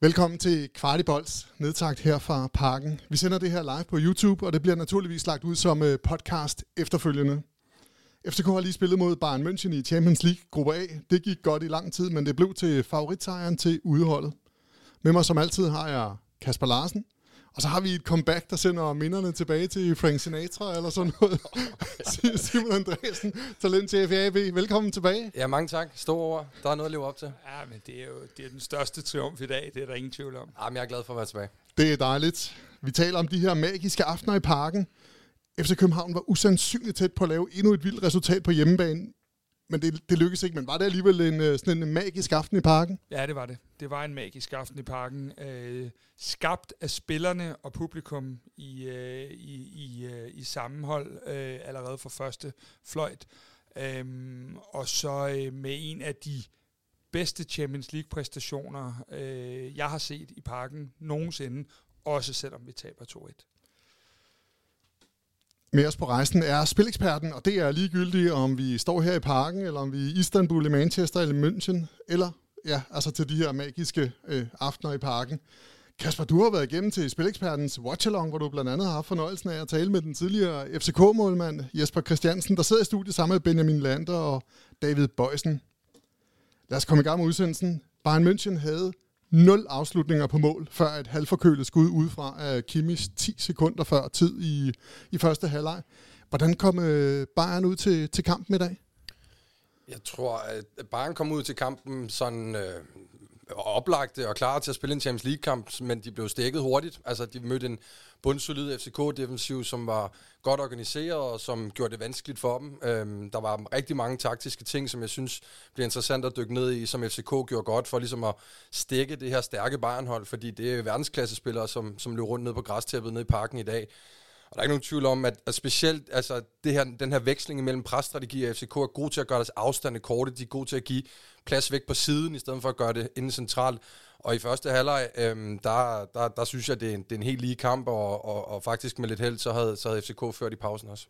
Velkommen til Kvartibolds nedtagt her fra Parken. Vi sender det her live på YouTube, og det bliver naturligvis lagt ud som øh, podcast efterfølgende. FCK har lige spillet mod Bayern München i Champions League gruppe A. Det gik godt i lang tid, men det blev til favoritsejren til udeholdet. Med mig som altid har jeg Kasper Larsen, og så har vi et comeback, der sender minderne tilbage til Frank Sinatra eller sådan noget. Simon Andreasen, talent til FAB. Velkommen tilbage. Ja, mange tak. Stor ord. Der er noget at leve op til. Ja, men det er jo det er den største triumf i dag. Det er der ingen tvivl om. Jamen, jeg er glad for at være tilbage. Det er dejligt. Vi taler om de her magiske aftener i parken. FC København var usandsynligt tæt på at lave endnu et vildt resultat på hjemmebane, men det, det lykkedes ikke. Men var det alligevel en, øh, sådan en magisk aften i parken? Ja, det var det. Det var en magisk aften i parken. Øh, skabt af spillerne og publikum i, øh, i, i, øh, i sammenhold øh, allerede fra første fløjt. Øh, og så øh, med en af de bedste Champions League-præstationer, øh, jeg har set i parken nogensinde, også selvom vi taber 2-1. Med os på rejsen er spileksperten, og det er ligegyldigt, om vi står her i parken, eller om vi er i Istanbul, i Manchester eller München, eller ja, altså til de her magiske øh, aftener i parken. Kasper, du har været igennem til Spilekspertens Watchalong, hvor du blandt andet har haft fornøjelsen af at tale med den tidligere FCK-målmand Jesper Christiansen, der sidder i studiet sammen med Benjamin Lander og David Bøjsen. Lad os komme i gang med udsendelsen. Bayern München havde nul afslutninger på mål, før et halvforkølet skud udefra af øh, Kimmich 10 sekunder før tid i, i første halvleg. Hvordan kom øh, Bayern ud til, til kampen i dag? Jeg tror, at Bayern kom ud til kampen sådan øh, oplagte og klar til at spille en Champions League-kamp, men de blev stikket hurtigt. Altså, de mødte en bundsolid FCK-defensiv, som var godt organiseret og som gjorde det vanskeligt for dem. Øhm, der var rigtig mange taktiske ting, som jeg synes bliver interessant at dykke ned i, som FCK gjorde godt for ligesom at stikke det her stærke barnhold, fordi det er verdensklassespillere, som, som løb rundt ned på græstæppet nede i parken i dag. Og der er ikke nogen tvivl om, at, at specielt altså, det her, den her veksling mellem presstrategi og FCK er god til at gøre deres afstande korte. De er gode til at give plads væk på siden, i stedet for at gøre det inden centralt. Og i første halvleg, øhm, der, der, der synes jeg, det er en, det er en helt lige kamp, og, og, og faktisk med lidt held, så havde, så havde FCK ført i pausen også.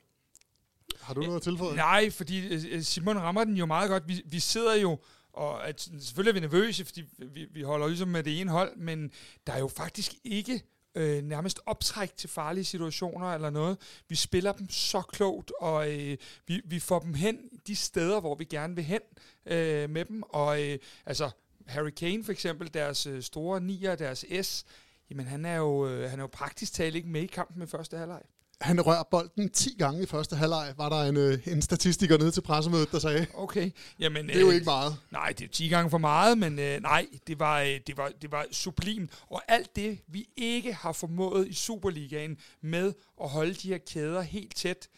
Har du noget at tilføje? Nej, fordi øh, Simon rammer den jo meget godt. Vi, vi sidder jo, og at, selvfølgelig er vi nervøse, fordi vi, vi holder ligesom med det ene hold, men der er jo faktisk ikke øh, nærmest optræk til farlige situationer eller noget. Vi spiller dem så klogt, og øh, vi, vi får dem hen de steder, hvor vi gerne vil hen øh, med dem. Og øh, altså, Harry Kane for eksempel, deres øh, store nier, deres S, jamen han er jo, øh, han er jo praktisk talt ikke med i kampen i første halvleg. Han rører bolden 10 gange i første halvleg, var der en, øh, en statistiker nede til pressemødet, der sagde. Okay. Jamen, det er jo øh, ikke meget. Nej, det er 10 gange for meget, men øh, nej, det var, øh, det, var, det var sublimt. Og alt det, vi ikke har formået i Superligaen med at holde de her kæder helt tæt,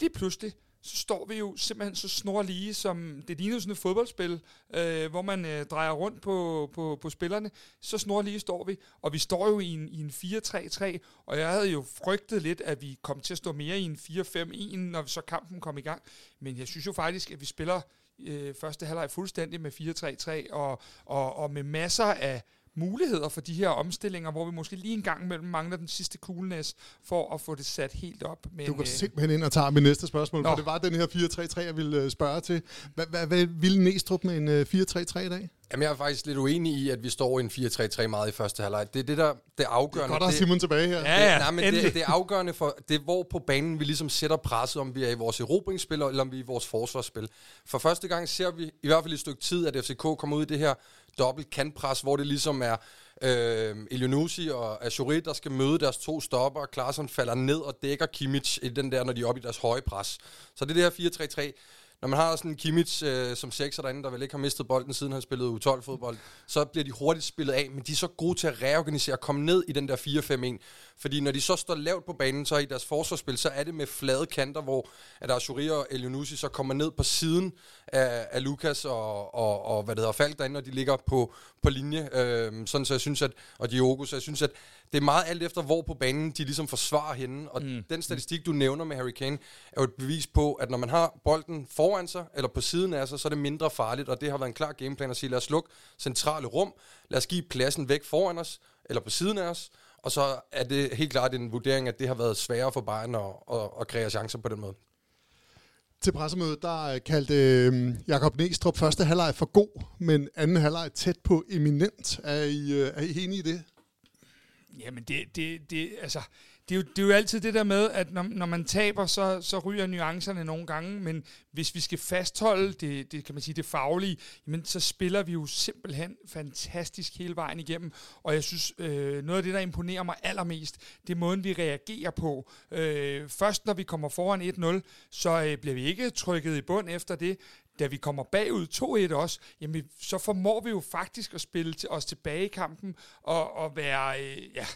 lige pludselig, så står vi jo simpelthen så snorlige, som det ligner sådan et fodboldspil, øh, hvor man øh, drejer rundt på, på, på spillerne. Så snorlige står vi, og vi står jo i en, i en 4-3-3, og jeg havde jo frygtet lidt, at vi kom til at stå mere i en 4-5-1, når så kampen kom i gang. Men jeg synes jo faktisk, at vi spiller øh, første halvleg fuldstændig med 4-3-3, og, og, og med masser af muligheder for de her omstillinger, hvor vi måske lige en gang imellem mangler den sidste coolness for at få det sat helt op. Men, du går øh, simpelthen ind og tager mit næste spørgsmål, Nå. for det var den her 4-3-3, jeg ville øh, spørge til. Hvad, ville Næstrup med en 4-3-3 øh, i dag? Jamen, jeg er faktisk lidt uenig i, at vi står i en 4-3-3 meget i første halvleg. Det er det, der det afgørende. Det er godt at Simon tilbage her. Ja, ja, det, nej, men det, det, er afgørende for, det er hvor på banen vi ligesom sætter presset, om vi er i vores erobringsspil, eller om vi er i vores forsvarsspil. For første gang ser vi, i hvert fald i et stykke tid, at FCK kommer ud i det her dobbelt kantpres, hvor det ligesom er øh, Elionusi og Ashuri, der skal møde deres to stopper. Klaarsson falder ned og dækker Kimmich i den der, når de er oppe i deres høje pres. Så det er det her 4-3-3 når man har sådan en Kimmich øh, som sekser derinde, der vel ikke har mistet bolden, siden han spillede U12-fodbold, så bliver de hurtigt spillet af, men de er så gode til at reorganisere og komme ned i den der 4-5-1. Fordi når de så står lavt på banen, så i deres forsvarsspil, så er det med flade kanter, hvor at Ashuri og Elionusi så kommer ned på siden af, af Lukas og, og, og, hvad det hedder, Falk derinde, når de ligger på, på linje. Øh, sådan så jeg synes, at, og Diogo, så jeg synes, at det er meget alt efter, hvor på banen de ligesom forsvarer hende. Og mm. den statistik, du nævner med Harry Kane, er jo et bevis på, at når man har bolden foran sig, eller på siden af sig, så er det mindre farligt. Og det har været en klar gameplan at sige, lad os lukke centrale rum, lad os give pladsen væk foran os, eller på siden af os, og så er det helt klart en vurdering, at det har været sværere for Bayern at, at, at kreere chancer på den måde. Til pressemødet, der øh, kaldte øh, Jakob Næstrup første halvleg for god, men anden halvleg tæt på eminent. Er I, øh, er I enige i det? Jamen, det, det, det, altså, det, er jo, det er jo altid det der med, at når, når man taber, så, så ryger nuancerne nogle gange, men hvis vi skal fastholde det, det, kan man sige, det faglige, jamen, så spiller vi jo simpelthen fantastisk hele vejen igennem, og jeg synes, øh, noget af det, der imponerer mig allermest, det er måden, vi reagerer på. Øh, først når vi kommer foran 1-0, så øh, bliver vi ikke trykket i bund efter det, da vi kommer bagud 2-1 også, jamen, så formår vi jo faktisk at spille til os tilbage i kampen og, og være, øh, ja,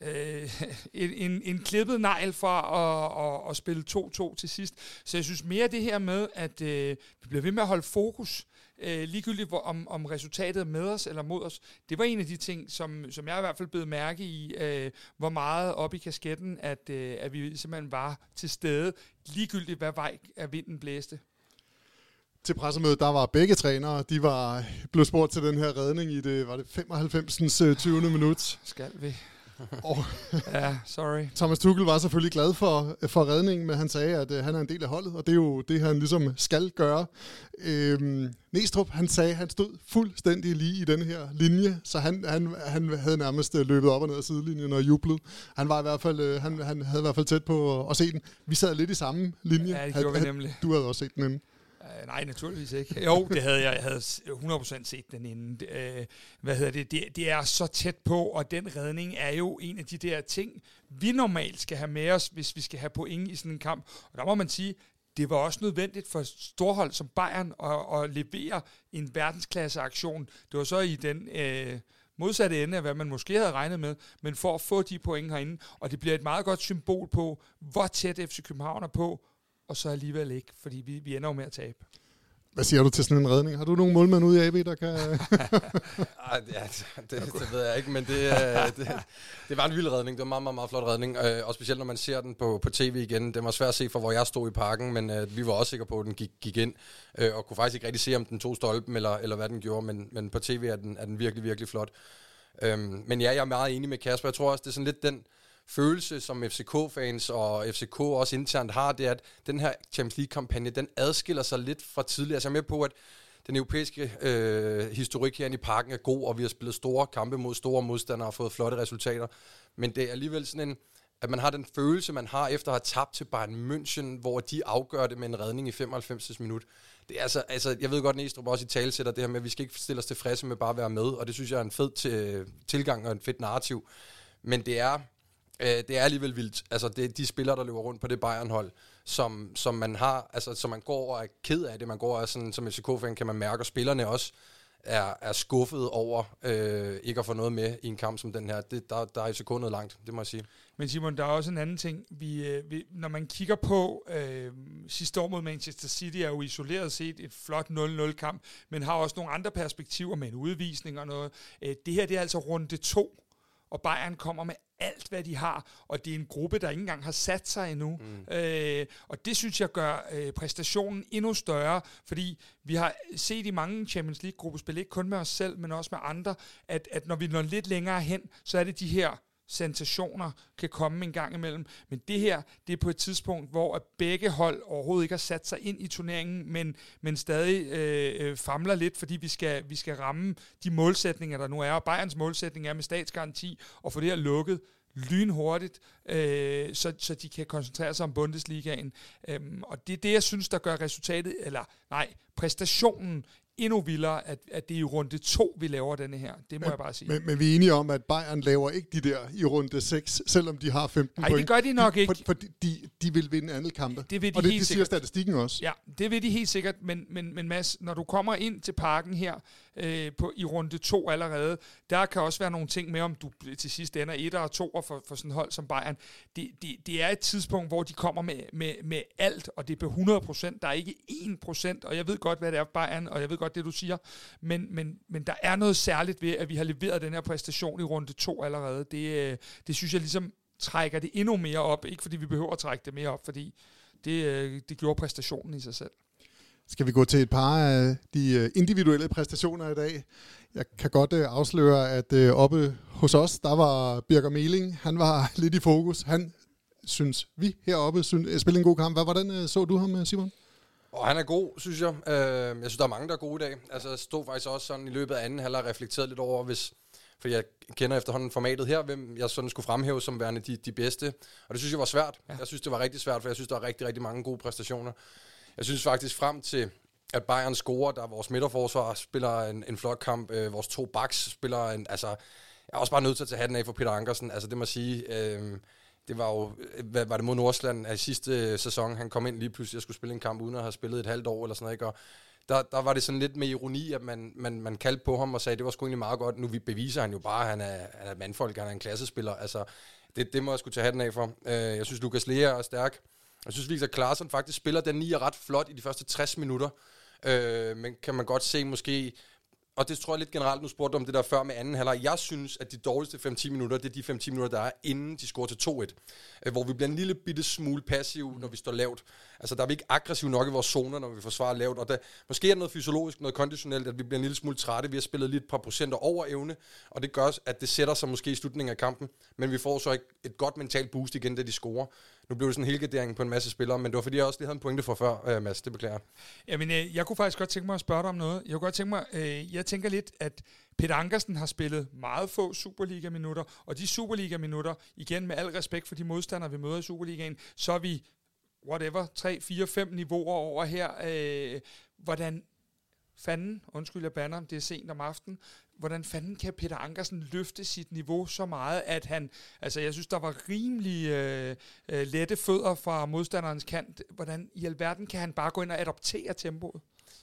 øh, en, en klippet negl for at, at, at spille 2-2 til sidst. Så jeg synes mere det her med, at øh, vi bliver ved med at holde fokus, øh, ligegyldigt hvor, om, om resultatet er med os eller mod os. Det var en af de ting, som, som jeg i hvert fald blev mærke i, øh, hvor meget op i kasketten, at, øh, at vi simpelthen var til stede, ligegyldigt hvad vej af vinden blæste til pressemødet, der var begge trænere, de var blevet spurgt til den her redning i det, var det 95. 20. minut. Skal vi? Oh. ja, sorry. Thomas Tuchel var selvfølgelig glad for, for redningen, men han sagde, at uh, han er en del af holdet, og det er jo det, han ligesom skal gøre. Øhm, Næstrup, han sagde, at han stod fuldstændig lige i den her linje, så han, han, han havde nærmest øh, løbet op og ned ad sidelinjen og jublet. Han var i hvert fald, uh, han, han havde i hvert fald tæt på at se den. Vi sad lidt i samme linje. Ja, det gjorde vi nemlig. Du havde også set den inden. Uh, nej, naturligvis ikke. Jo, det havde jeg. Jeg havde 100% set den inden. Uh, hvad hedder det? det? Det er så tæt på, og den redning er jo en af de der ting, vi normalt skal have med os, hvis vi skal have point i sådan en kamp. Og der må man sige, det var også nødvendigt for storhold som Bayern at, at levere en verdensklasse aktion. Det var så i den... Uh, modsatte ende af, hvad man måske havde regnet med, men for at få de point herinde. Og det bliver et meget godt symbol på, hvor tæt FC København er på, og så alligevel ikke, fordi vi, vi ender jo med at tabe. Hvad siger du til sådan en redning? Har du nogen målmænd ude i AB, der kan... ja, det, det, ved jeg ikke, men det, øh, det, det var en vild redning. Det var en meget, meget, meget flot redning. Øh, og specielt når man ser den på, på tv igen. Det var svært at se fra, hvor jeg stod i parken, men uh, vi var også sikre på, at den gik, gik ind. Uh, og kunne faktisk ikke rigtig se, om den tog stolpen, eller, eller hvad den gjorde. Men, men på tv er den, er den virkelig, virkelig flot. Uh, men ja, jeg er meget enig med Kasper. Jeg tror også, det er sådan lidt den følelse, som FCK-fans og FCK også internt har, det er, at den her Champions League-kampagne, den adskiller sig lidt fra tidligere. Så jeg er med på, at den europæiske øh, historik herinde i parken er god, og vi har spillet store kampe mod store modstandere og fået flotte resultater. Men det er alligevel sådan en, at man har den følelse, man har efter at have tabt til Bayern München, hvor de afgør det med en redning i 95. minut. Det er altså, altså, jeg ved godt, Næstrup også i tale sætter det her med, at vi skal ikke stille os tilfredse med bare at være med, og det synes jeg er en fed til, tilgang og en fed narrativ. Men det er, øh, det er alligevel vildt. Altså, det er de spillere, der løber rundt på det Bayern-hold, som, som man har, altså, som man går og er ked af det. Man går og sådan, som FCK-fan kan man mærke, og spillerne også er, er skuffet over øh, ikke at få noget med i en kamp som den her. Det, der, der er FCK noget langt, det må jeg sige. Men Simon, der er også en anden ting. Vi, øh, vi, når man kigger på øh, sidste år mod Manchester City, er jo isoleret set et flot 0-0-kamp, men har også nogle andre perspektiver med en udvisning og noget. Øh, det her det er altså runde to, og Bayern kommer med alt, hvad de har, og det er en gruppe, der ikke engang har sat sig endnu. Mm. Øh, og det synes jeg gør øh, præstationen endnu større, fordi vi har set i mange Champions League-gruppespil, ikke kun med os selv, men også med andre, at, at når vi når lidt længere hen, så er det de her sensationer kan komme en gang imellem. Men det her, det er på et tidspunkt, hvor begge hold overhovedet ikke har sat sig ind i turneringen, men, men stadig øh, øh, famler lidt, fordi vi skal, vi skal ramme de målsætninger, der nu er. Og Bayerns målsætning er med statsgaranti at få det her lukket lynhurtigt, øh, så, så de kan koncentrere sig om Bundesligaen. Øhm, og det er det, jeg synes, der gør resultatet, eller nej, præstationen endnu vildere, at, at det er i runde to, vi laver denne her. Det må men, jeg bare sige. Men, men vi er enige om, at Bayern laver ikke de der i runde 6, selvom de har 15 Ej, point. det gør de nok de, ikke. For, for de, de vil vinde alle kampe. Det vil de og det, helt det siger sikkert. statistikken også. Ja, det vil de helt sikkert, men, men, men Mads, når du kommer ind til parken her øh, på, i runde to allerede, der kan også være nogle ting med, om du til sidst ender et og to for, for sådan et hold som Bayern. Det, det, det er et tidspunkt, hvor de kommer med, med, med alt, og det er på 100 procent. Der er ikke 1 procent, og jeg ved godt, hvad det er for Bayern, og jeg ved godt det, du siger, men, men, men der er noget særligt ved, at vi har leveret den her præstation i runde to allerede. Det, øh, det synes jeg ligesom trækker det endnu mere op. Ikke fordi vi behøver at trække det mere op, fordi det, øh, det gjorde præstationen i sig selv. Skal vi gå til et par af de øh, individuelle præstationer i dag? Jeg kan godt afsløre, at oppe hos os, der var Birger Meling. Han var lidt i fokus. Han synes, vi heroppe synes, spillede en god kamp. Hvad, hvordan så du ham, Simon? Og han er god, synes jeg. Øh, jeg synes, der er mange, der er gode i dag. Altså, jeg stod faktisk også sådan i løbet af anden halvleg reflekteret lidt over, hvis... For jeg kender efterhånden formatet her, hvem jeg sådan skulle fremhæve som værende de, de bedste. Og det synes jeg var svært. Ja. Jeg synes, det var rigtig svært, for jeg synes, der var rigtig, rigtig mange gode præstationer. Jeg synes faktisk frem til, at Bayern scorer, der vores midterforsvar spiller en, en flot kamp, øh, vores to backs spiller en... Altså, jeg er også bare nødt til at tage hatten af for Peter Ankersen. Altså, det må sige... Øh, det var jo, hvad var det mod Nordsjælland af sidste øh, sæson, han kom ind lige pludselig jeg skulle spille en kamp uden at have spillet et halvt år eller sådan noget, ikke? Og der, der var det sådan lidt med ironi, at man, man, man kaldte på ham og sagde, det var sgu egentlig meget godt. Nu vi beviser han jo bare, at han er, han er mandfolk, han er en klassespiller. Altså, det, det må jeg skulle tage hatten af for. Uh, jeg synes, Lukas Lea er stærk. Jeg synes, Victor Klaarsson faktisk spiller den 9 ret flot i de første 60 minutter. Øh, men kan man godt se måske og det tror jeg lidt generelt, nu spurgte du om det der før med anden halvleg. Jeg synes, at de dårligste 5-10 minutter, det er de 5-10 minutter, der er, inden de scorer til 2-1. Øh, hvor vi bliver en lille bitte smule passiv, når vi står lavt. Altså, der er vi ikke aggressive nok i vores zoner, når vi forsvarer lavt. Og der, måske er der noget fysiologisk, noget konditionelt, at vi bliver en lille smule trætte. Vi har spillet lidt et par procenter over evne, og det gør, at det sætter sig måske i slutningen af kampen. Men vi får så ikke et godt mentalt boost igen, da de scorer. Nu blev det sådan en helgardering på en masse spillere, men det var fordi, jeg også lige havde en pointe fra før, øh, Mads. Det beklager jeg. Jamen, øh, jeg kunne faktisk godt tænke mig at spørge dig om noget. Jeg kunne godt tænke mig, øh, jeg tænker lidt, at Peter Ankersen har spillet meget få Superliga-minutter, og de Superliga-minutter, igen med al respekt for de modstandere, vi møder i Superligaen, så er vi whatever, 3, 4, 5 niveauer over her. Øh, hvordan fanden, undskyld jeg banner, det er sent om aftenen, hvordan fanden kan Peter Ankersen løfte sit niveau så meget, at han, altså jeg synes, der var rimelig øh, øh, lette fødder fra modstanderens kant. Hvordan i alverden kan han bare gå ind og adoptere tempoet?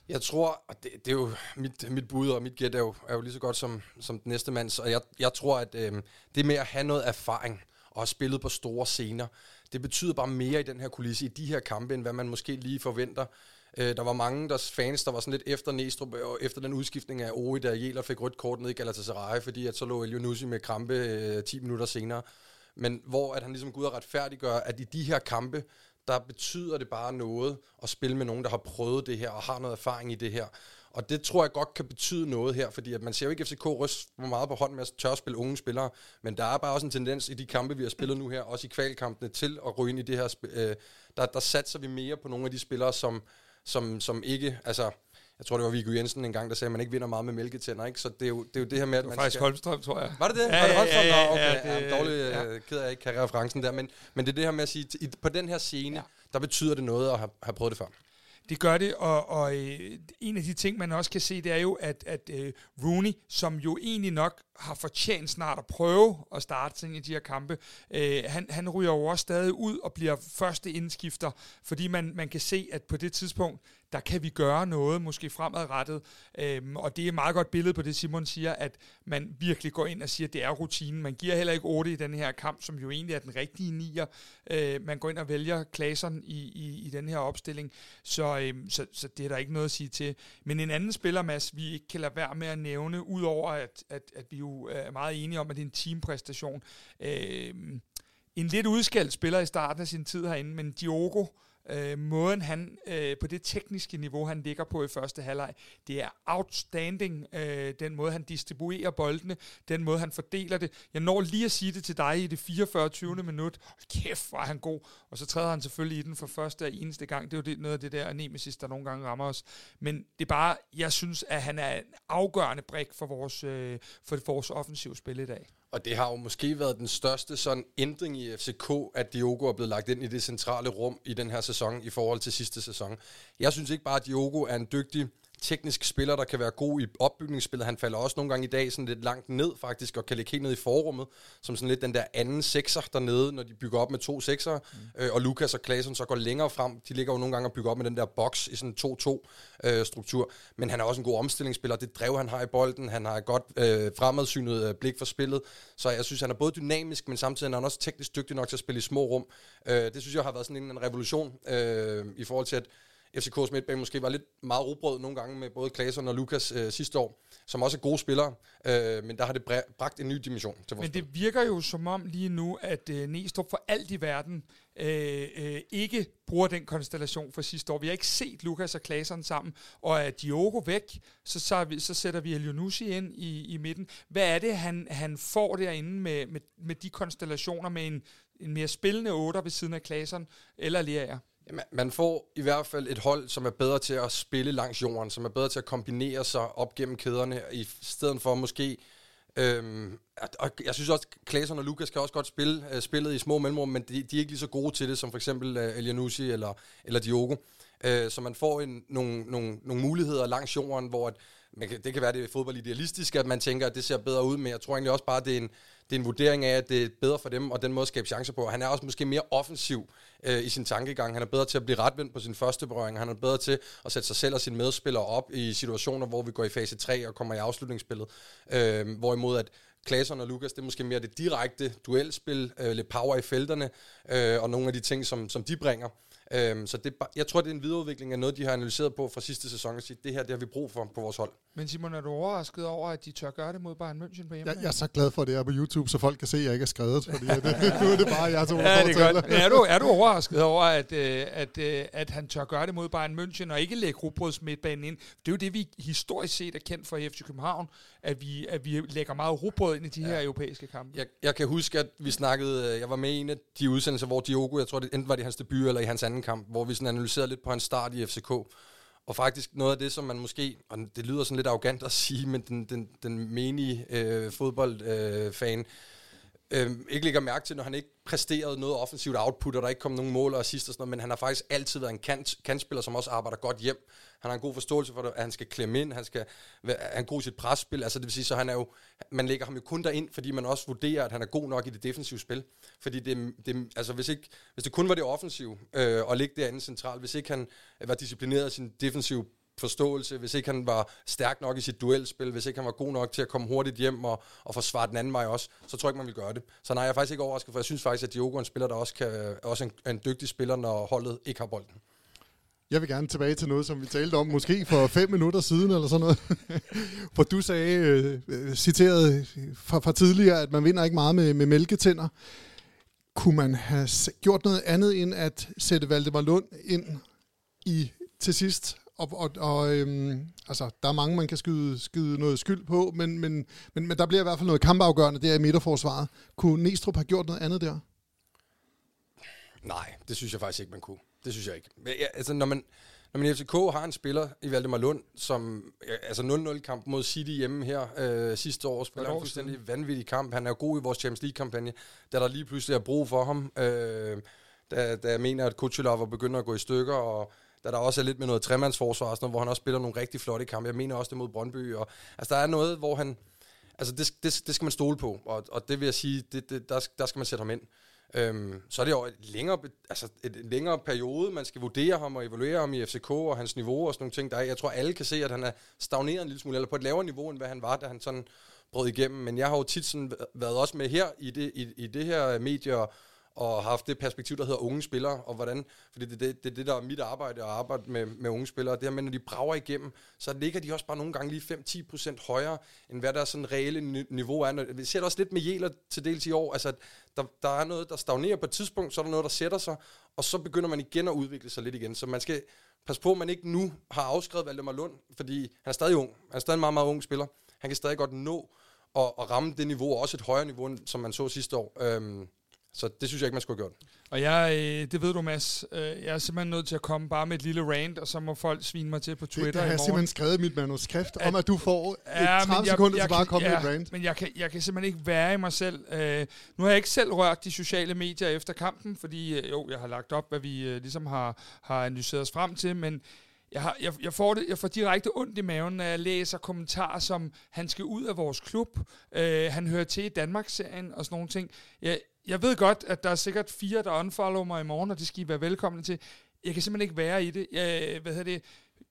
Jeg tror, og det, det er jo mit, mit bud, og mit gæt er jo, er jo lige så godt som, som den næste mands, og jeg, jeg tror, at øh, det med at have noget erfaring, og have spillet på store scener, det betyder bare mere i den her kulisse, i de her kampe, end hvad man måske lige forventer. Øh, der var mange der fans, der var sådan lidt efter Næstrup, øh, og efter den udskiftning af Ori, da Jæler fik rødt kort ned i Galatasaray, fordi at så lå Elionussi med krampe øh, 10 minutter senere. Men hvor at han ligesom går ud og retfærdiggør, at i de her kampe, der betyder det bare noget at spille med nogen, der har prøvet det her og har noget erfaring i det her. Og det tror jeg godt kan betyde noget her, fordi at man ser jo ikke FCK ryste meget på hånden med at tør at spille unge spillere, men der er bare også en tendens i de kampe, vi har spillet nu her, også i kvalkampene, til at ryge ind i det her. Øh, der, der satser vi mere på nogle af de spillere, som, som, som ikke, altså jeg tror, det var Viggo Jensen en gang, der sagde, at man ikke vinder meget med mælketænder, ikke? Så det er jo det, er jo det her med, at man faktisk skal... Holmstrøm, tror jeg. Var det det? Ja, var det Holmstrøm? ja, ja, okay. ja, det, ja, dårlig, ja. ja. ked af, ikke kan referencen der, men, men det er det her med at sige, i, på den her scene, ja. der betyder det noget at have, have prøvet det før. Det gør det, og, og øh, en af de ting, man også kan se, det er jo, at, at øh, Rooney, som jo egentlig nok har fortjent snart at prøve at starte sådan i de her kampe, øh, han, han ryger jo også stadig ud og bliver første indskifter, fordi man, man kan se, at på det tidspunkt, der kan vi gøre noget, måske fremadrettet. Øhm, og det er et meget godt billede på det, Simon siger, at man virkelig går ind og siger, at det er rutinen. Man giver heller ikke 8 i den her kamp, som jo egentlig er den rigtige nier. Øh, man går ind og vælger Klaseren i, i, i den her opstilling. Så, øhm, så, så det er der ikke noget at sige til. Men en anden spiller, Mads, vi ikke kan lade være med at nævne, udover at, at, at vi jo øh, er meget enige om, at det er en teampræstation. Øh, en lidt udskældt spiller i starten af sin tid herinde, men Diogo, øh, Øh, måden han øh, på det tekniske niveau, han ligger på i første halvleg, det er outstanding, øh, den måde han distribuerer boldene, den måde han fordeler det. Jeg når lige at sige det til dig i det 44. 20. minut. Kæft, var han god. Og så træder han selvfølgelig i den for første og eneste gang. Det er jo det, noget af det der nemesis, der nogle gange rammer os. Men det er bare, jeg synes, at han er en afgørende brik for vores, øh, for vores offensiv spil i dag. Og det har jo måske været den største sådan ændring i FCK, at Diogo er blevet lagt ind i det centrale rum i den her sæson i forhold til sidste sæson. Jeg synes ikke bare, at Diogo er en dygtig teknisk spiller, der kan være god i opbygningsspillet. Han falder også nogle gange i dag sådan lidt langt ned faktisk, og kan ligge helt ned i forrummet, som sådan lidt den der anden sekser dernede, når de bygger op med to sekser, mm. øh, og Lukas og Klaasen så går længere frem. De ligger jo nogle gange og bygger op med den der boks i sådan en 2-2-struktur. Øh, Men han er også en god omstillingsspiller. Det drev, han har i bolden. Han har et godt øh, fremadsynet øh, blik for spillet. Så jeg synes, han er både dynamisk, men samtidig er han også teknisk dygtig nok til at spille i små rum. Øh, det synes jeg har været sådan en, en revolution øh, i forhold til, at FCK's midtbane måske var lidt meget robrød nogle gange med både Klaasen og Lukas øh, sidste år, som også er gode spillere, øh, men der har det bragt en ny dimension til vores Men det spil. virker jo som om lige nu, at øh, Næstrup for alt i verden øh, øh, ikke bruger den konstellation for sidste år. Vi har ikke set Lukas og Klaasen sammen, og er Diogo væk, så, så, vi, så sætter vi Elionussi ind i, i midten. Hvad er det, han, han får derinde med, med, med de konstellationer med en, en mere spillende otter ved siden af Klaasen eller Lerager? Ja, man får i hvert fald et hold, som er bedre til at spille langs jorden, som er bedre til at kombinere sig op gennem kæderne, i stedet for måske... Øhm, og jeg synes også, at Klaasen og Lukas kan også godt spille øh, spillet i små mellemrum, men de, de er ikke lige så gode til det, som for eksempel øh, Elianusi eller, eller Diogo. Øh, så man får en, nogle, nogle, nogle muligheder langs jorden, hvor at, man kan, det kan være, det er at man tænker, at det ser bedre ud, men jeg tror egentlig også bare, at det er en, det er en vurdering af, at det er bedre for dem, og den måde at skabe chancer på. Han er også måske mere offensiv øh, i sin tankegang. Han er bedre til at blive retvendt på sin første berøring. Han er bedre til at sætte sig selv og sine medspillere op i situationer, hvor vi går i fase 3 og kommer i afslutningsspillet. Øh, hvorimod at Klaasson og Lukas, det er måske mere det direkte duelspil, øh, lidt power i felterne, øh, og nogle af de ting, som, som de bringer. Øhm, så det, jeg tror, det er en videreudvikling af noget, de har analyseret på fra sidste sæson, og sige, det her det har vi brug for på vores hold. Men Simon, er du overrasket over, at de tør gøre det mod Bayern München på hjemme? Jeg, jeg er så glad for, at det er på YouTube, så folk kan se, at jeg ikke er skrevet, fordi det, nu er det bare jeg, to ja, det er godt. er, du, er du overrasket over, at, øh, at, at, øh, at han tør gøre det mod Bayern München, og ikke lægge rugbrøds midtbanen ind? Det er jo det, vi historisk set er kendt for i FC København, at vi, at vi lægger meget rugbrød ind i de ja. her europæiske kampe. Jeg, jeg kan huske, at vi snakkede, øh, jeg var med i en af de udsendelser, hvor Diogo, jeg tror, det enten var det hans debut eller i hans anden kamp, hvor vi sådan analyserede lidt på hans start i FCK. Og faktisk noget af det, som man måske, og det lyder sådan lidt arrogant at sige, men den, den, den menige øh, fodboldfan, øh, øh, ikke lægger mærke til, når han ikke præsterede noget offensivt output, og der ikke kom nogen mål og assist og sådan noget, men han har faktisk altid været en kant, kantspiller, som også arbejder godt hjem. Han har en god forståelse for, at han skal klemme ind, han skal være god i sit presspil, altså det vil sige, så han er jo, man lægger ham jo kun derind, fordi man også vurderer, at han er god nok i det defensive spil. Fordi det, det altså hvis, ikke, hvis det kun var det offensive, øh, og ligge derinde centralt, hvis ikke han var disciplineret i sin defensive forståelse, hvis ikke han var stærk nok i sit duelspil, hvis ikke han var god nok til at komme hurtigt hjem og, og forsvare den anden vej også, så tror jeg ikke, man vil gøre det. Så nej, jeg er faktisk ikke overrasket, for jeg synes faktisk, at Diogo er en spiller, der også kan, også en, en dygtig spiller, når holdet ikke har bolden. Jeg vil gerne tilbage til noget, som vi talte om måske for fem minutter siden, eller sådan noget. for du sagde, øh, citeret fra, fra tidligere, at man vinder ikke meget med, med mælketænder. Kunne man have gjort noget andet end at sætte Valdemar Lund ind i til sidst og, og, og øhm, altså, der er mange, man kan skyde, skyde noget skyld på, men, men, men, men der bliver i hvert fald noget kampafgørende der i midterforsvaret. Kunne Næstrup have gjort noget andet der? Nej, det synes jeg faktisk ikke, man kunne. Det synes jeg ikke. Men, ja, altså, når man, når man i FCK har en spiller i Valdemar Lund, som altså 0-0-kamp mod City hjemme her øh, sidste år, spiller en fuldstændig vanvittig kamp. Han er god i vores Champions League-kampagne, da der lige pludselig er brug for ham. Øh, da, da jeg mener, at Kuchulov begynder at gå i stykker, og da der også er lidt med noget tremandsforsvar, sådan, hvor han også spiller nogle rigtig flotte kampe. Jeg mener også det mod Brøndby. Og, altså, der er noget, hvor han... Altså, det, det, det skal man stole på, og, og det vil jeg sige, det, det, der, der skal man sætte ham ind. Øhm, så er det jo et længere, altså et længere periode, man skal vurdere ham og evaluere ham i FCK og hans niveau og sådan nogle ting. Der er, jeg tror, alle kan se, at han er stagneret en lille smule, eller på et lavere niveau, end hvad han var, da han sådan brød igennem. Men jeg har jo tit sådan været også med her i det, i, i det her medie og, og har haft det perspektiv, der hedder unge spillere, og hvordan, fordi det er det, det, det, der er mit arbejde, at arbejde med, med unge spillere, det her med, når de brager igennem, så ligger de også bare nogle gange lige 5-10% højere, end hvad der sådan reelle niveau er. Vi ser det også lidt med Jæler til dels i år, altså der, der er noget, der stagnerer på et tidspunkt, så er der noget, der sætter sig, og så begynder man igen at udvikle sig lidt igen, så man skal passe på, at man ikke nu har afskrevet Valdemar Lund, fordi han er stadig ung, han er stadig en meget, meget ung spiller, han kan stadig godt nå at, at ramme det niveau, også et højere niveau, som man så sidste år. Øhm, så det synes jeg ikke, man skulle have gjort. Og jeg, øh, det ved du, Mads, øh, jeg er simpelthen nødt til at komme bare med et lille rant, og så må folk svine mig til på Twitter det, det har jeg simpelthen skrevet mit manuskript at, om, at du får ja, 30 jeg, sekunder til bare at komme ja, med et rant. men jeg kan, jeg kan simpelthen ikke være i mig selv. Uh, nu har jeg ikke selv rørt de sociale medier efter kampen, fordi uh, jo, jeg har lagt op, hvad vi uh, ligesom har, har analyseret os frem til, men jeg, har, jeg, jeg, får det, jeg får direkte ondt i maven, når jeg læser kommentarer som, han skal ud af vores klub, øh, han hører til i Danmarks-serien og sådan nogle ting. Jeg, jeg ved godt, at der er sikkert fire, der unfollow mig i morgen, og det skal I være velkomne til. Jeg kan simpelthen ikke være i det. Jeg, hvad hedder det?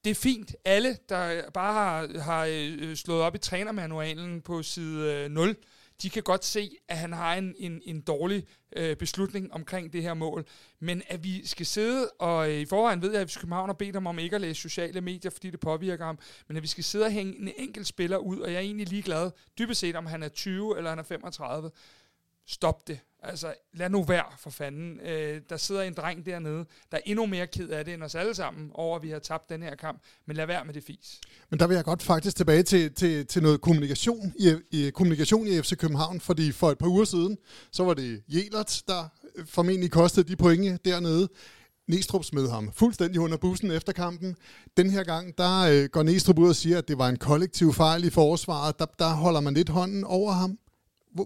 Det er fint. Alle, der bare har, har øh, slået op i trænermanualen på side øh, 0, de kan godt se, at han har en, en, en dårlig øh, beslutning omkring det her mål. Men at vi skal sidde, og øh, i forvejen ved jeg, at København har bedt ham om ikke at læse sociale medier, fordi det påvirker ham, men at vi skal sidde og hænge en enkelt spiller ud, og jeg er egentlig ligeglad, dybest set om han er 20 eller han er 35. Stop det. Altså, lad nu være for fanden. Øh, der sidder en dreng dernede, der er endnu mere ked af det end os alle sammen, over at vi har tabt den her kamp. Men lad være med det fis. Men der vil jeg godt faktisk tilbage til, til, til noget kommunikation i, i, kommunikation i FC København, fordi for et par uger siden, så var det Jelert, der øh, formentlig kostede de pointe dernede. Næstrup smed ham fuldstændig under bussen efter kampen. Den her gang, der øh, går Næstrup ud og siger, at det var en kollektiv fejl i forsvaret. Der, der holder man lidt hånden over ham.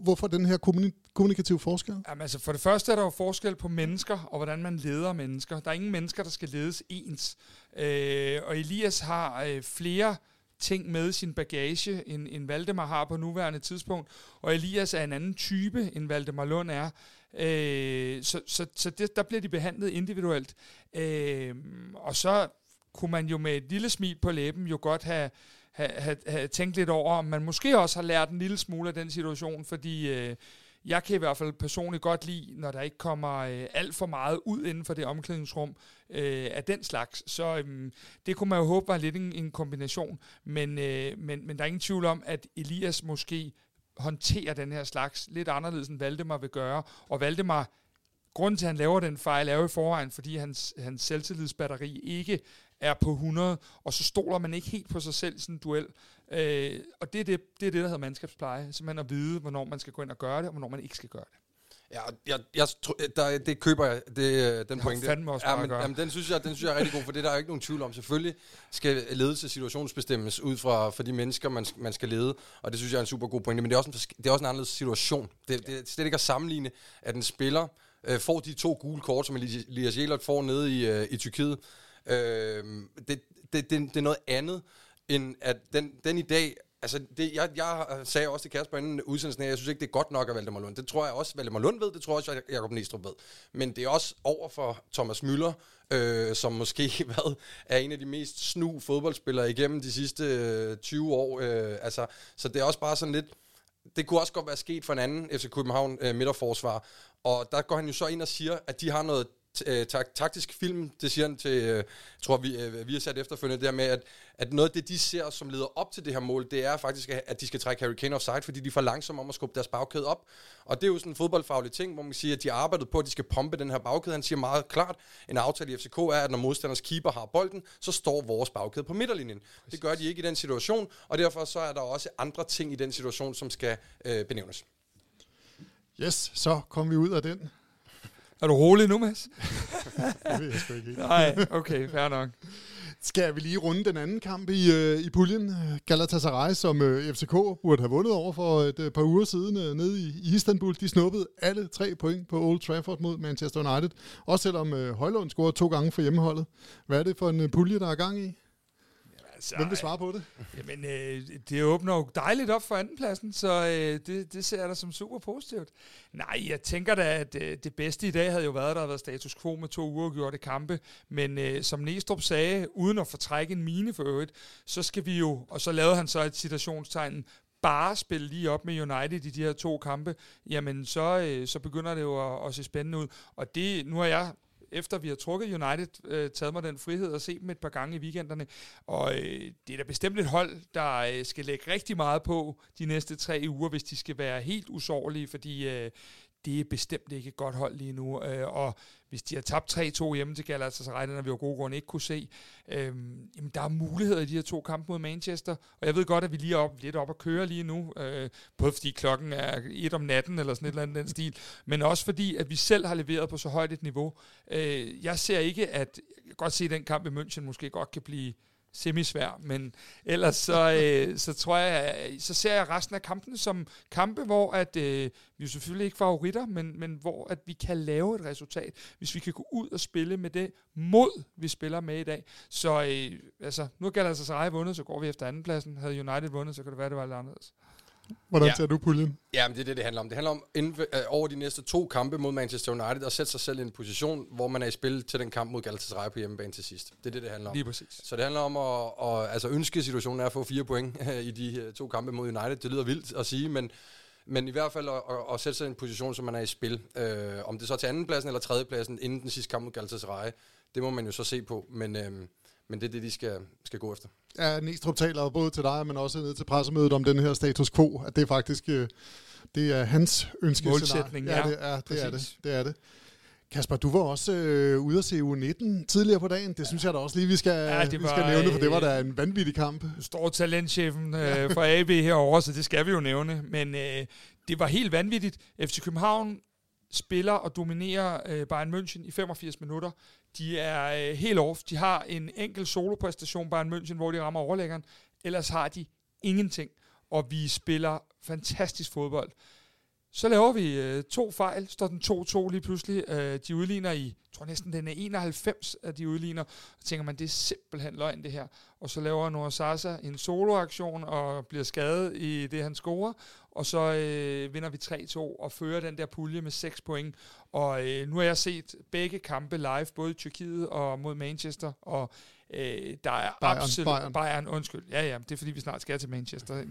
Hvorfor den her kommuni- kommunikativ forskel? Jamen, altså, for det første er der jo forskel på mennesker, og hvordan man leder mennesker. Der er ingen mennesker, der skal ledes ens. Øh, og Elias har øh, flere ting med sin bagage, end, end Valdemar har på nuværende tidspunkt. Og Elias er en anden type, end Valdemar Lund er. Øh, så så, så det, der bliver de behandlet individuelt. Øh, og så kunne man jo med et lille smil på læben jo godt have, have, have, have tænkt lidt over, om man måske også har lært en lille smule af den situation, fordi øh, jeg kan i hvert fald personligt godt lide, når der ikke kommer øh, alt for meget ud inden for det omklædningsrum øh, af den slags. Så øh, det kunne man jo håbe var lidt en, en kombination, men, øh, men, men der er ingen tvivl om, at Elias måske håndterer den her slags lidt anderledes, end Valdemar vil gøre. Og Valdemar, grunden til, at han laver den fejl, er jo i forvejen, fordi hans, hans selvtillidsbatteri ikke er på 100, og så stoler man ikke helt på sig selv i sådan en duel. Øh, og det er det, det er det, der hedder mandskabspleje. Simpelthen at vide, hvornår man skal gå ind og gøre det, og hvornår man ikke skal gøre det. Ja, jeg, jeg, der, det køber jeg, det, den pointe. fandme også ja, men, jamen, den, synes jeg, den synes jeg er rigtig god, for det der er jo ikke nogen tvivl om. Selvfølgelig skal ledelse situationsbestemmes ud fra, for de mennesker, man, man skal lede, og det synes jeg er en super god pointe, men det er også en, det er også en anderledes situation. Det, det er slet ikke at sammenligne, at en spiller øh, får de to gule kort, som Elias Jelert får nede i, øh, i Tyrkiet. Øh, det, det, det, det er noget andet, end at den, den i dag Altså, det, jeg, jeg sagde også til Kasper inden udsendelsen, at jeg synes ikke, det er godt nok at Valdemar Lund. Det tror jeg også, Valdemar Lund ved, det tror jeg også, Jacob Næstrup ved. Men det er også over for Thomas Müller, øh, som måske hvad, er en af de mest snu fodboldspillere igennem de sidste øh, 20 år. Øh, altså, så det er også bare sådan lidt... Det kunne også godt være sket for en anden FC København øh, midterforsvar. Og der går han jo så ind og siger, at de har noget øh, tak, taktisk film, det siger han til, øh, jeg tror vi, øh, vi har sat efterfølgende, der med, at, at noget af det, de ser, som leder op til det her mål, det er faktisk, at de skal trække Harry Kane offside, fordi de er for langsomme om at skubbe deres bagkæde op. Og det er jo sådan en fodboldfaglig ting, hvor man siger, at de har arbejdet på, at de skal pumpe den her bagkæde. Han siger meget klart, en aftale i FCK er, at når modstanders keeper har bolden, så står vores bagkæde på midterlinjen. Præcis. Det gør de ikke i den situation, og derfor så er der også andre ting i den situation, som skal øh, benævnes. Yes, så kom vi ud af den. Er du rolig nu, Mads? det ved jeg sgu ikke. Nej, okay, fair nok. Skal vi lige runde den anden kamp i, øh, i puljen? Galatasaray, som øh, FCK burde have vundet over for et øh, par uger siden øh, nede i, i Istanbul. De snuppede alle tre point på Old Trafford mod Manchester United. Også selvom øh, Højlund scorede to gange for hjemmeholdet. Hvad er det for en øh, pulje, der er gang i? Altså, Hvem vil svare på det? Jamen, øh, det åbner jo dejligt op for andenpladsen, så øh, det, det ser jeg da som super positivt. Nej, jeg tænker da, at øh, det bedste i dag havde jo været, at der havde været status quo med to uger gjorte kampe, men øh, som Næstrup sagde, uden at fortrække en mine for øvrigt, så skal vi jo, og så lavede han så et citationstegn, bare spille lige op med United i de her to kampe, jamen så, øh, så begynder det jo at, at se spændende ud. Og det, nu har jeg efter vi har trukket United, øh, taget mig den frihed at se dem et par gange i weekenderne. Og øh, det er da bestemt et hold, der øh, skal lægge rigtig meget på de næste tre uger, hvis de skal være helt usårlige, fordi øh, det er bestemt ikke et godt hold lige nu. Øh, og hvis de har tabt 3-2 hjemme til Galatasaray, den har vi jo gode grunde ikke kunne se, øh, jamen der er muligheder i de her to kampe mod Manchester. Og jeg ved godt, at vi lige er op, lidt op at køre lige nu, øh, både fordi klokken er et om natten eller sådan et eller andet den stil, men også fordi, at vi selv har leveret på så højt et niveau. Øh, jeg ser ikke, at jeg kan godt se, at den kamp i München måske godt kan blive semisvær, men ellers så, øh, så tror jeg, så ser jeg resten af kampene som kampe, hvor at, øh, vi er selvfølgelig ikke favoritter, men, men hvor at vi kan lave et resultat, hvis vi kan gå ud og spille med det mod, vi spiller med i dag. Så øh, altså, nu gælder det sig vundet, så går vi efter andenpladsen. Havde United vundet, så kan det være, det var lidt anderledes. Hvordan Ja. ser du puljen? Ja, men det er det, det handler om. Det handler om inden, øh, over de næste to kampe mod Manchester United at sætte sig selv i en position, hvor man er i spil til den kamp mod Galatasaray på hjemmebane til sidst. Det er det, det handler om. Lige præcis. Så det handler om at, at altså ønske situationen er at få fire point i de øh, to kampe mod United. Det lyder vildt at sige, men, men i hvert fald at, at, at sætte sig i en position, så man er i spil. Øh, om det så er til andenpladsen eller tredjepladsen inden den sidste kamp mod Galatasaray, det må man jo så se på. Men, øh, men det er det, de skal, skal gå efter. Ja, Næstrup taler både til dig, men også ned til pressemødet om den her status quo, at det er faktisk øh, det er hans ønske. Målsætning, ja. det er det. Er det, Præcis. det er det. Kasper, du var også øh, ude at se U19 tidligere på dagen. Det synes jeg da også lige, vi skal, Ja, det vi var, skal nævne, for det var øh, da en vanvittig kamp. Står talentchefen øh, fra AB herovre, så det skal vi jo nævne. Men øh, det var helt vanvittigt. FC København spiller og dominerer øh, Bayern München i 85 minutter. De er øh, helt off. De har en enkelt solopræstation, Bayern München, hvor de rammer overlæggeren. Ellers har de ingenting. Og vi spiller fantastisk fodbold. Så laver vi øh, to fejl, står den 2-2 lige pludselig. Øh, de udligner i, jeg tror næsten den er 91, at de udligner. Så tænker man, det er simpelthen løgn det her. Og så laver Noah Sasa en soloaktion og bliver skadet i det, han scorer. Og så øh, vinder vi 3-2 og fører den der pulje med 6 point. Og øh, nu har jeg set begge kampe live, både i Tyrkiet og mod Manchester. Og Øh, der er Bayern, absolut... Bayern. Bayern, undskyld. Ja, ja, det er fordi, vi snart skal til Manchester.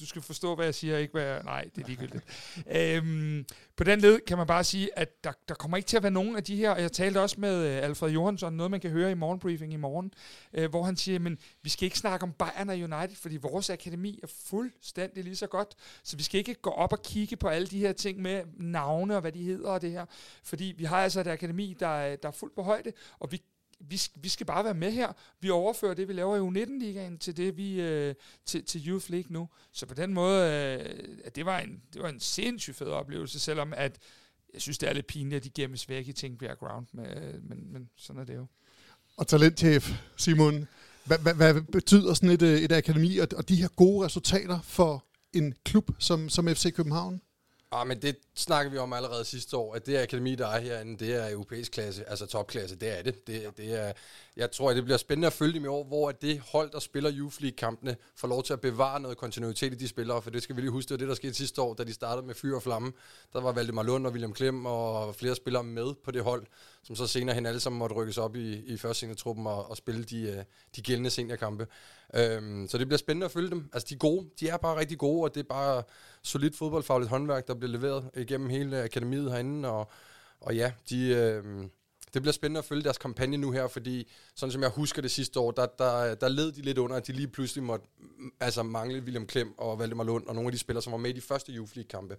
Du skal forstå, hvad jeg siger, ikke hvad jeg... Nej, det er ligegyldigt. øhm, på den led kan man bare sige, at der, der kommer ikke til at være nogen af de her... og Jeg talte også med øh, Alfred Johansson, noget man kan høre i morgenbriefing i morgen, øh, hvor han siger, men vi skal ikke snakke om Bayern og United, fordi vores akademi er fuldstændig lige så godt. Så vi skal ikke gå op og kigge på alle de her ting med navne og hvad de hedder og det her. Fordi vi har altså et akademi, der er, der er fuldt på højde, og vi vi, vi skal bare være med her. Vi overfører det, vi laver i U19-ligaen, til det, vi øh, til, til Youth League nu. Så på den måde, øh, at det var en, det var en sindssygt fed oplevelse, selvom at jeg synes, det er lidt pinligt, at de gemmes væk i Tingbjerg Ground, med, øh, men, men sådan er det jo. Og talentchef, Simon, hvad, hvad, hvad betyder sådan et, øh, et akademi og, og de her gode resultater for en klub som, som FC København? Ah, men det snakker vi om allerede sidste år, at det akademi, der er herinde, det er europæisk klasse, altså topklasse, det er det. det, det er, jeg tror, at det bliver spændende at følge dem i år, hvor det hold, der spiller Youth League-kampene, får lov til at bevare noget kontinuitet i de spillere, for det skal vi lige huske, det var det, der skete sidste år, da de startede med fyr og flamme. Der var Valdemar Lund og William Klem og flere spillere med på det hold, som så senere hen alle sammen måtte rykkes op i, i første seniortruppen og, og spille de, øh, de gældende seniorkampe. Øhm, så det bliver spændende at følge dem. Altså, de er gode. De er bare rigtig gode, og det er bare solidt fodboldfagligt håndværk, der bliver leveret igennem hele akademiet herinde, og, og ja, de... øhm, det bliver spændende at følge deres kampagne nu her, fordi sådan som jeg husker det sidste år, der, der, der led de lidt under, at de lige pludselig måtte altså, mangle William Klem og Valdemar Lund og nogle af de spillere, som var med i de første Youth League-kampe.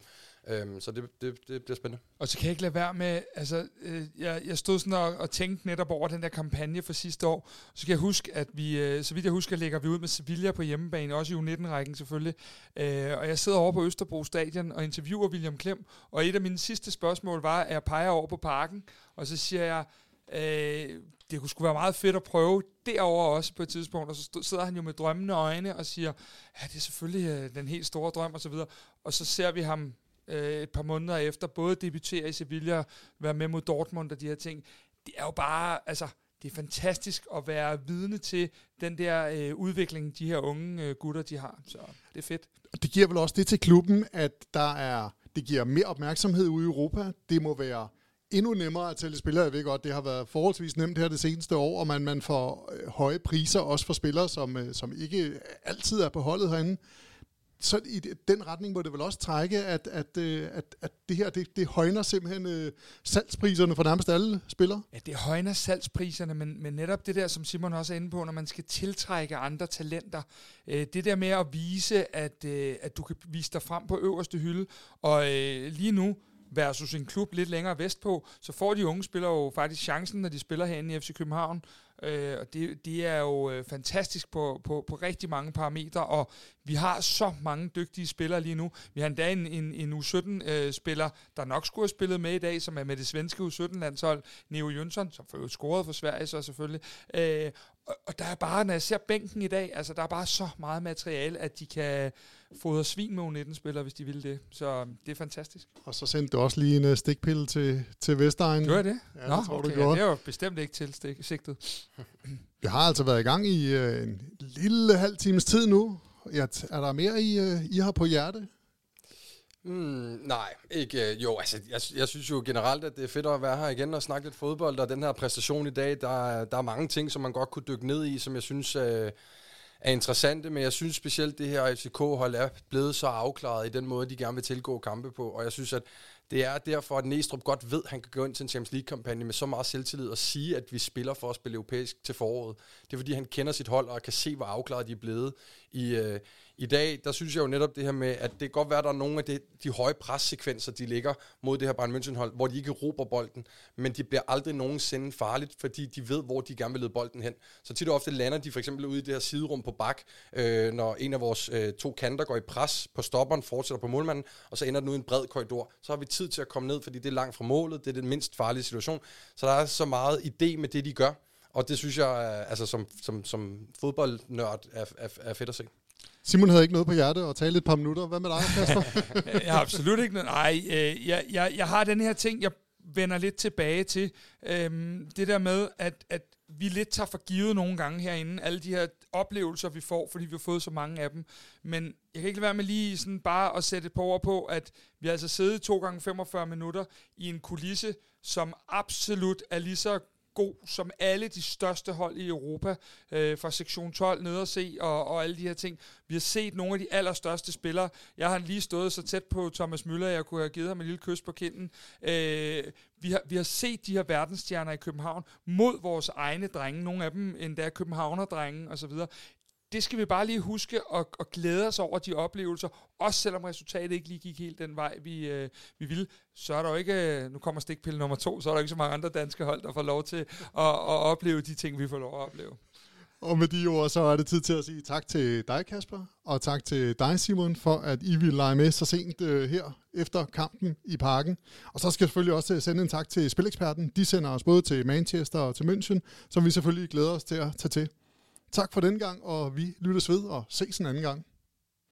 Øhm, så det, det, det bliver spændende. Og så kan jeg ikke lade være med, altså, øh, jeg, jeg stod sådan og, og tænkte netop over den der kampagne for sidste år. Så kan jeg huske, at vi, øh, så vidt jeg husker, lægger vi ud med Sevilla på hjemmebane, også i U19-rækken selvfølgelig. Øh, og jeg sidder over på Østerbro Stadion og interviewer William Klem, og et af mine sidste spørgsmål var, at jeg peger over på parken, og så siger jeg, øh, det kunne sgu være meget fedt at prøve derover også på et tidspunkt, og så stod, sidder han jo med drømmende øjne og siger, ja, det er selvfølgelig øh, den helt store drøm og så videre. Og så ser vi ham øh, et par måneder efter både debutere i Sevilla, være med mod Dortmund og de her ting. Det er jo bare, altså, det er fantastisk at være vidne til den der øh, udvikling, de her unge øh, gutter, de har. Så det er fedt. Og det giver vel også det til klubben, at der er, det giver mere opmærksomhed ude i Europa. Det må være endnu nemmere at tælle spillere. Jeg ved godt, det har været forholdsvis nemt her det seneste år, og man, man får øh, høje priser også for spillere, som, øh, som ikke altid er på holdet herinde. Så i den retning må det vel også trække, at, at, øh, at, at det her det, det højner simpelthen øh, salgspriserne for nærmest alle spillere? Ja, det højner salgspriserne, men, men netop det der, som Simon også er inde på, når man skal tiltrække andre talenter, øh, det der med at vise, at, øh, at du kan vise dig frem på øverste hylde, og øh, lige nu, versus en klub lidt længere vestpå, så får de unge spillere jo faktisk chancen, når de spiller herinde i FC København. Øh, og det, det er jo øh, fantastisk på, på, på rigtig mange parametre, og vi har så mange dygtige spillere lige nu. Vi har endda en, en, en U17-spiller, øh, der nok skulle have spillet med i dag, som er med det svenske U17-landshold, Neo Jønsson, som får jo scoret for Sverige så selvfølgelig. Øh, og, og der er bare, når jeg ser bænken i dag, altså der er bare så meget materiale, at de kan fodre svin med U19-spillere, hvis de vil det. Så det er fantastisk. Og så sendte du også lige en uh, stikpille til, til Vestegn. Gjorde det? Ja, Nå, det tror okay, du gjorde. Ja, det var bestemt ikke til stik, sigtet. Vi har altså været i gang i uh, en lille halv times tid nu. Ja, er der mere, I, uh, I har på hjerte? Mm, nej, ikke. Øh, jo, altså, jeg, jeg synes jo generelt, at det er fedt at være her igen og snakke lidt fodbold, og den her præstation i dag, der, der er mange ting, som man godt kunne dykke ned i, som jeg synes øh, er interessante, men jeg synes specielt, det her FCK-hold er blevet så afklaret i den måde, de gerne vil tilgå kampe på, og jeg synes, at det er derfor, at Næstrup godt ved, at han kan gå ind til en Champions League-kampagne med så meget selvtillid og sige, at vi spiller for at spille europæisk til foråret. Det er fordi, han kender sit hold og kan se, hvor afklaret de er blevet i, øh, i dag, der synes jeg jo netop det her med, at det kan godt være, at der er nogle af de, de høje pressekvenser, de ligger mod det her Bayern München-hold, hvor de ikke råber bolden, men de bliver aldrig nogensinde farligt, fordi de ved, hvor de gerne vil lede bolden hen. Så tit og ofte lander de for eksempel ude i det her siderum på bak, øh, når en af vores øh, to kanter går i pres på stopperen, fortsætter på målmanden, og så ender den ud i en bred korridor. Så har vi tid til at komme ned, fordi det er langt fra målet, det er den mindst farlige situation. Så der er så meget idé med det, de gør, og det synes jeg, øh, altså som, som, som fodboldnørd, er, er, er fedt at se. Simon havde ikke noget på hjertet og tale et par minutter. Hvad med dig, Kasper? jeg har absolut ikke noget. Nej, øh, jeg, jeg, jeg har den her ting, jeg vender lidt tilbage til. Øhm, det der med, at, at vi lidt tager for givet nogle gange herinde, alle de her oplevelser, vi får, fordi vi har fået så mange af dem. Men jeg kan ikke lade være med lige sådan bare at sætte et par ord på, at vi har altså siddet to gange 45 minutter i en kulisse, som absolut er lige så god som alle de største hold i Europa, øh, fra sektion 12 ned og se, og, og alle de her ting. Vi har set nogle af de allerstørste spillere. Jeg har lige stået så tæt på Thomas Møller, jeg kunne have givet ham en lille kys på kinden. Øh, vi, har, vi har set de her verdensstjerner i København mod vores egne drenge, nogle af dem endda københavner-drenge osv det skal vi bare lige huske og, og glæde os over de oplevelser, også selvom resultatet ikke lige gik helt den vej, vi, øh, vi ville. Så er der jo ikke, øh, nu kommer stikpille nummer to, så er der ikke så mange andre danske hold, der får lov til at, at opleve de ting, vi får lov at opleve. Og med de ord, så er det tid til at sige tak til dig, Kasper, og tak til dig, Simon, for at I vil lege med så sent øh, her efter kampen i parken. Og så skal jeg selvfølgelig også øh, sende en tak til Spileksperten. De sender os både til Manchester og til München, som vi selvfølgelig glæder os til at tage til. Tak for den gang, og vi lyttes ved og ses en anden gang.